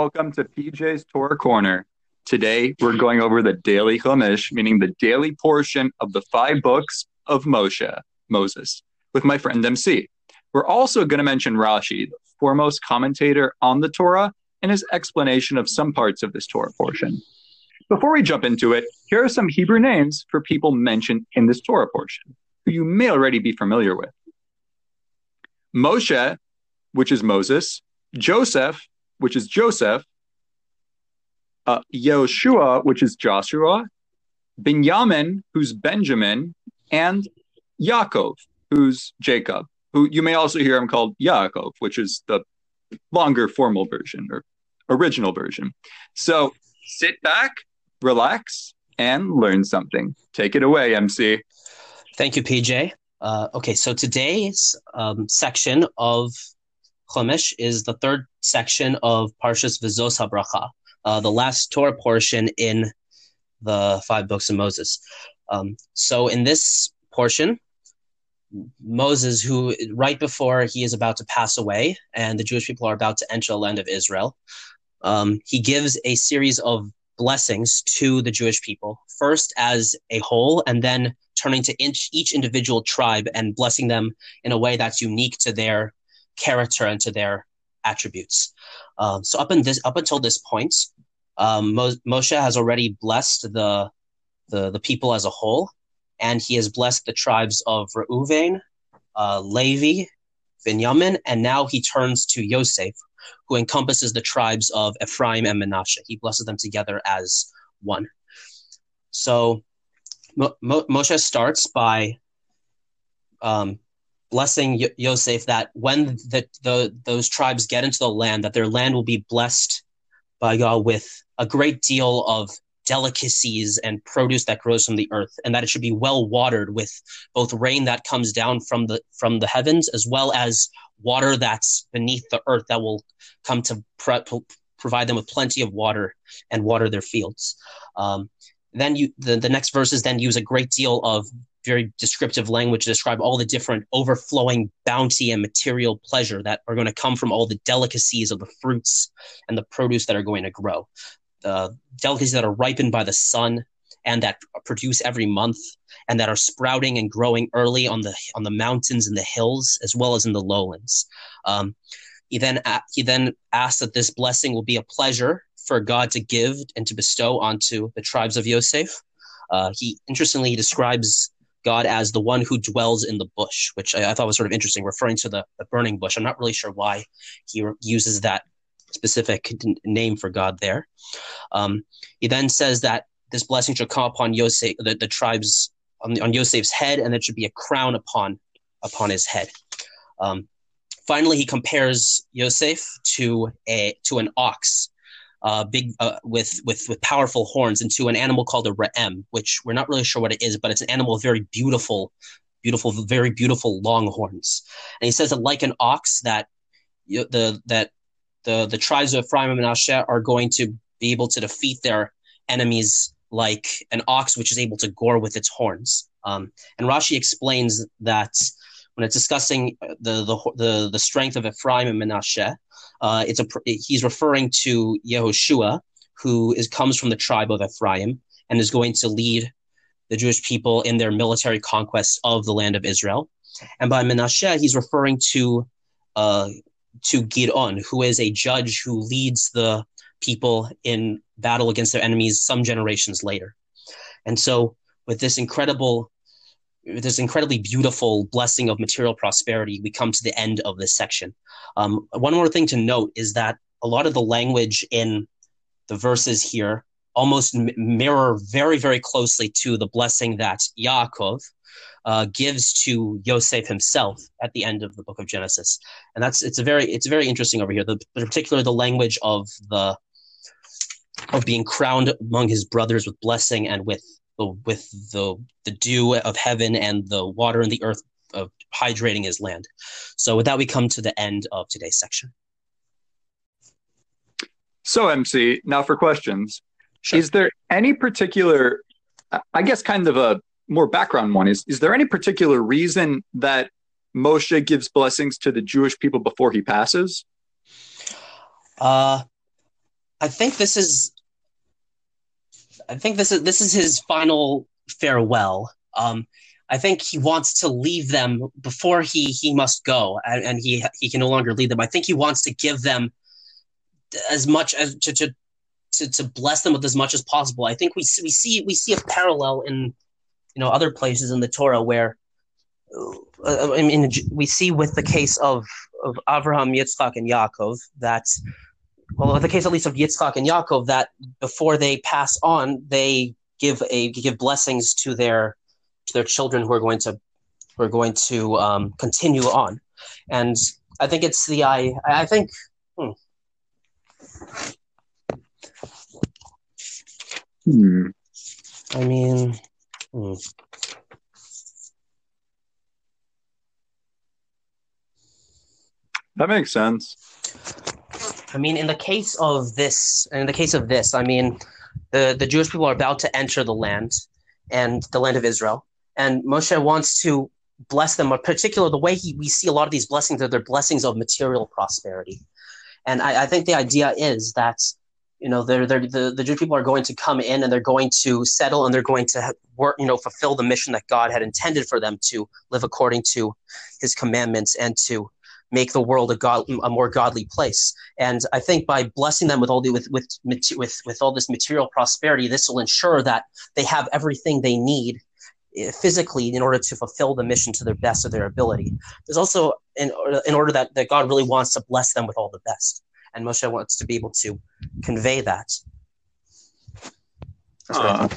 welcome to PJ's Torah Corner. Today, we're going over the daily Chumash, meaning the daily portion of the five books of Moshe, Moses, with my friend MC. We're also going to mention Rashi, the foremost commentator on the Torah, and his explanation of some parts of this Torah portion. Before we jump into it, here are some Hebrew names for people mentioned in this Torah portion, who you may already be familiar with. Moshe, which is Moses, Joseph, which is Joseph, uh, which is Joshua, Binyamin, who's Benjamin, and Yaakov, who's Jacob, who you may also hear him called Yaakov, which is the longer formal version or original version. So sit back, relax, and learn something. Take it away, MC. Thank you, PJ. Uh, okay, so today's um, section of Chumash is the third section of Parshas Vizos HaBracha, uh, the last Torah portion in the five books of Moses. Um, so in this portion, Moses, who right before he is about to pass away and the Jewish people are about to enter the land of Israel, um, he gives a series of blessings to the Jewish people, first as a whole, and then turning to each, each individual tribe and blessing them in a way that's unique to their character and to their attributes. Um, so up in this, up until this point, um, Mo- Moshe has already blessed the, the the people as a whole, and he has blessed the tribes of Reuven, uh, Levi, Benjamin, and now he turns to Yosef, who encompasses the tribes of Ephraim and Manasseh. He blesses them together as one. So Mo- Mo- Moshe starts by um, blessing Yosef that when the, the those tribes get into the land, that their land will be blessed by God with a great deal of delicacies and produce that grows from the earth, and that it should be well watered with both rain that comes down from the from the heavens as well as water that's beneath the earth that will come to pre- provide them with plenty of water and water their fields. Um, then you the, the next verses then use a great deal of very descriptive language to describe all the different overflowing bounty and material pleasure that are going to come from all the delicacies of the fruits and the produce that are going to grow. The delicacies that are ripened by the sun and that produce every month and that are sprouting and growing early on the on the mountains and the hills as well as in the lowlands. Um, he then he then asks that this blessing will be a pleasure for God to give and to bestow onto the tribes of Yosef. Uh, he interestingly he describes God as the one who dwells in the bush, which I, I thought was sort of interesting, referring to the, the, burning bush. I'm not really sure why he re- uses that specific name for God there. Um, he then says that this blessing shall come upon Yosef, the, the tribes on, the, on Yosef's head, and there should be a crown upon upon his head. Um, finally, he compares Yosef to a to an ox uh, big uh, with with with powerful horns into an animal called a re'em, which we're not really sure what it is, but it's an animal with very beautiful, beautiful, very beautiful long horns. And he says that like an ox, that the that the the tribes of Ephraim and Manasseh are going to be able to defeat their enemies like an ox, which is able to gore with its horns. Um, and Rashi explains that when it's discussing the the the, the strength of Ephraim and Manasseh, uh, it's a he's referring to Yehoshua, who is comes from the tribe of Ephraim and is going to lead the Jewish people in their military conquest of the land of Israel. And by Manasseh, he's referring to uh, to Gidon, who is a judge who leads the people in battle against their enemies some generations later. And so, with this incredible this incredibly beautiful blessing of material prosperity, we come to the end of this section. Um, one more thing to note is that a lot of the language in the verses here almost m- mirror very, very closely to the blessing that Yaakov uh, gives to Yosef himself at the end of the book of Genesis, and that's it's a very it's very interesting over here. The particular the language of the of being crowned among his brothers with blessing and with with the the dew of heaven and the water and the earth of hydrating his land. So with that, we come to the end of today's section. So MC, now for questions. Sure. Is there any particular, I guess, kind of a more background one is: Is there any particular reason that Moshe gives blessings to the Jewish people before he passes? Uh, I think this is I think this is this is his final farewell. Um, I think he wants to leave them before he he must go, and, and, he he can no longer lead them. I think he wants to give them as much as to, to to to bless them with as much as possible. I think we we see we see a parallel in you know other places in the Torah where uh, I mean we see with the case of of Abraham, Yitzchak, and Yaakov that well, in the case at least of Yitzchak and Yaakov, that before they pass on, they give a give blessings to their to their children who are going to who are going to um, continue on, and I think it's the I I think. Hmm. Hmm. I mean, hmm. that makes sense. I mean, in the case of this, in the case of this, I mean, the the Jewish people are about to enter the land, and the land of Israel, and Moshe wants to bless them. In particular, the way he, we see a lot of these blessings are they're blessings of material prosperity, and I, I think the idea is that you know they're, they're, the the Jewish people are going to come in and they're going to settle and they're going to work you know fulfill the mission that God had intended for them to live according to His commandments and to make the world a god a more godly place. And I think by blessing them with all the with with with with all this material prosperity, this will ensure that they have everything they need eh, physically in order to fulfill the mission to the best of their ability. There's also in in order that that God really wants to bless them with all the best, and Moshe wants to be able to convey that. Uh,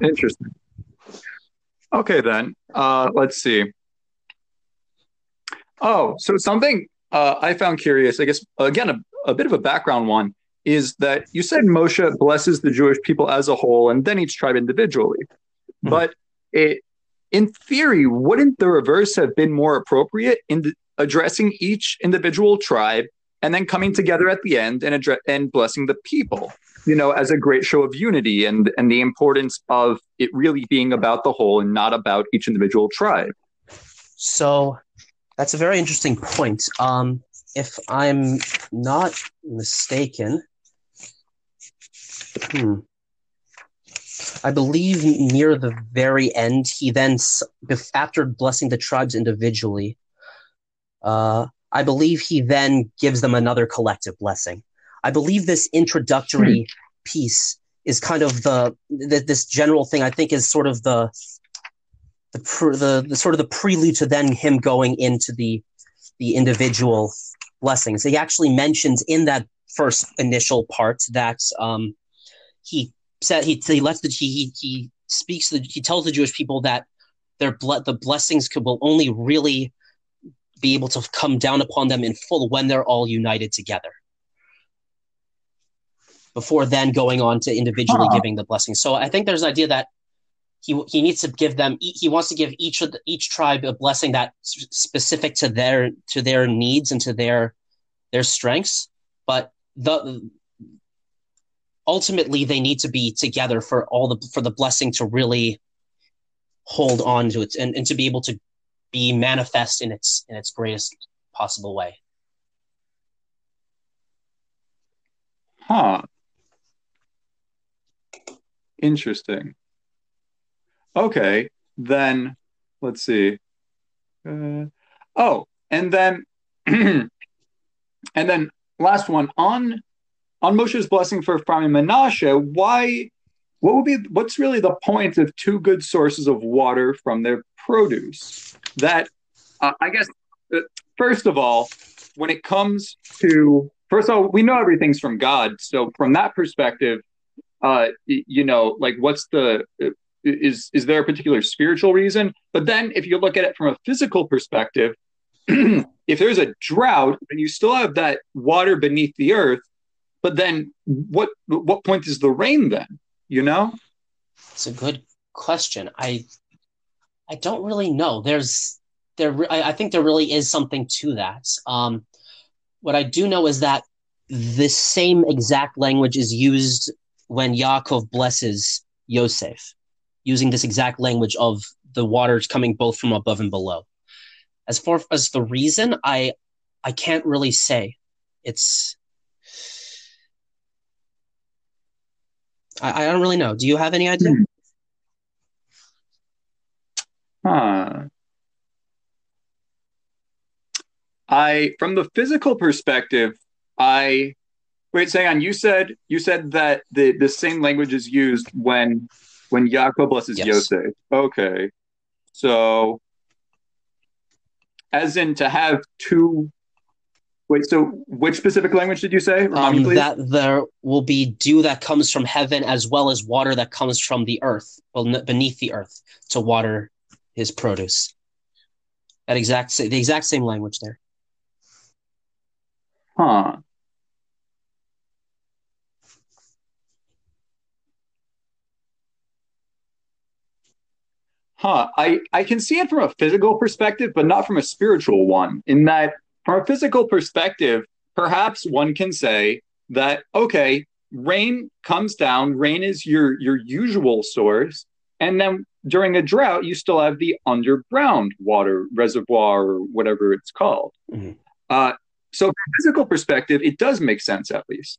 interesting. Okay, then uh, let's see. Oh, so something uh, I found curious, I guess, again, a, a bit of a background one, is that you said Moshe blesses the Jewish people as a whole and then each tribe individually. Mm-hmm. But it, in theory, wouldn't the reverse have been more appropriate in addressing each individual tribe and then coming together at the end and address and blessing the people, you know, as a great show of unity and and the importance of it really being about the whole and not about each individual tribe. So that's a very interesting point. Um, if I'm not mistaken, hmm, I believe near the very end, he then, after blessing the tribes individually, uh, I believe he then gives them another collective blessing. I believe this introductory hmm. piece is kind of the, the this general thing. I think is sort of the the, the the sort of the prelude to then him going into the the individual blessings. He actually mentions in that first initial part that um, he said he he lets the he he speaks the, he tells the Jewish people that their ble- the blessings could will only really be able to come down upon them in full when they're all united together. Before then going on to individually uh-huh. giving the blessings. So I think there's an idea that he he needs to give them he wants to give each of the, each tribe a blessing that specific to their to their needs and to their their strengths. But the ultimately they need to be together for all the for the blessing to really hold on to it and, and to be able to be manifest in its in its greatest possible way. Huh. Interesting Okay, then let's see. Uh, oh, and then and then last one on on Moshe's blessing for Ephraim Menashe. Why? What would be? What's really the point of two good sources of water from their produce? That uh, I guess. Uh, first of all, when it comes to first of all, we know everything's from God. So from that perspective, uh, you know, like what's the is is there a particular spiritual reason? But then if you look at it from a physical perspective if there's a drought and you still have that water beneath the earth but then what what point is the rain then you know? It's a good question. I i don't really know. There's there i, I think there really is something to that. Um what i do know is that the same exact language is used when Yaakov blesses Yosef using this exact language of the waters coming both from above and below. As far as the reason, I I can't really say. It's I, I don't really know. Do you have any idea? Hmm. Huh. I, from the physical perspective, I wait. On. You said you said that the the same language is used when when Yaakov blesses Yes. Yosef. Okay, so as in to have two. Wait. So which specific language did you say? Remind me, Um, please. that there will be dew that comes from heaven as well as water that comes from the earth, ben- beneath the earth, to water his produce. That exact the exact same language there. Huh. Huh. I, I can see it from a physical perspective, but not from a spiritual one. In that, from a physical perspective, perhaps one can say that, okay, rain comes down, rain is your, your usual source. And then during a drought, you still have the underground water reservoir or whatever it's called. Mhm. Uh, so, from a physical perspective, it does make sense at least.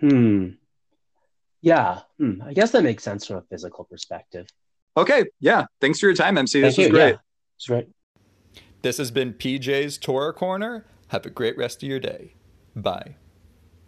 Hmm. Yeah. Hmm. I guess that makes sense from a physical perspective. Okay, yeah. Thanks for your time, MC. This Thank was you. great. Yeah, it's great. This has been PJ's Torah Corner. Have a great rest of your day. Bye.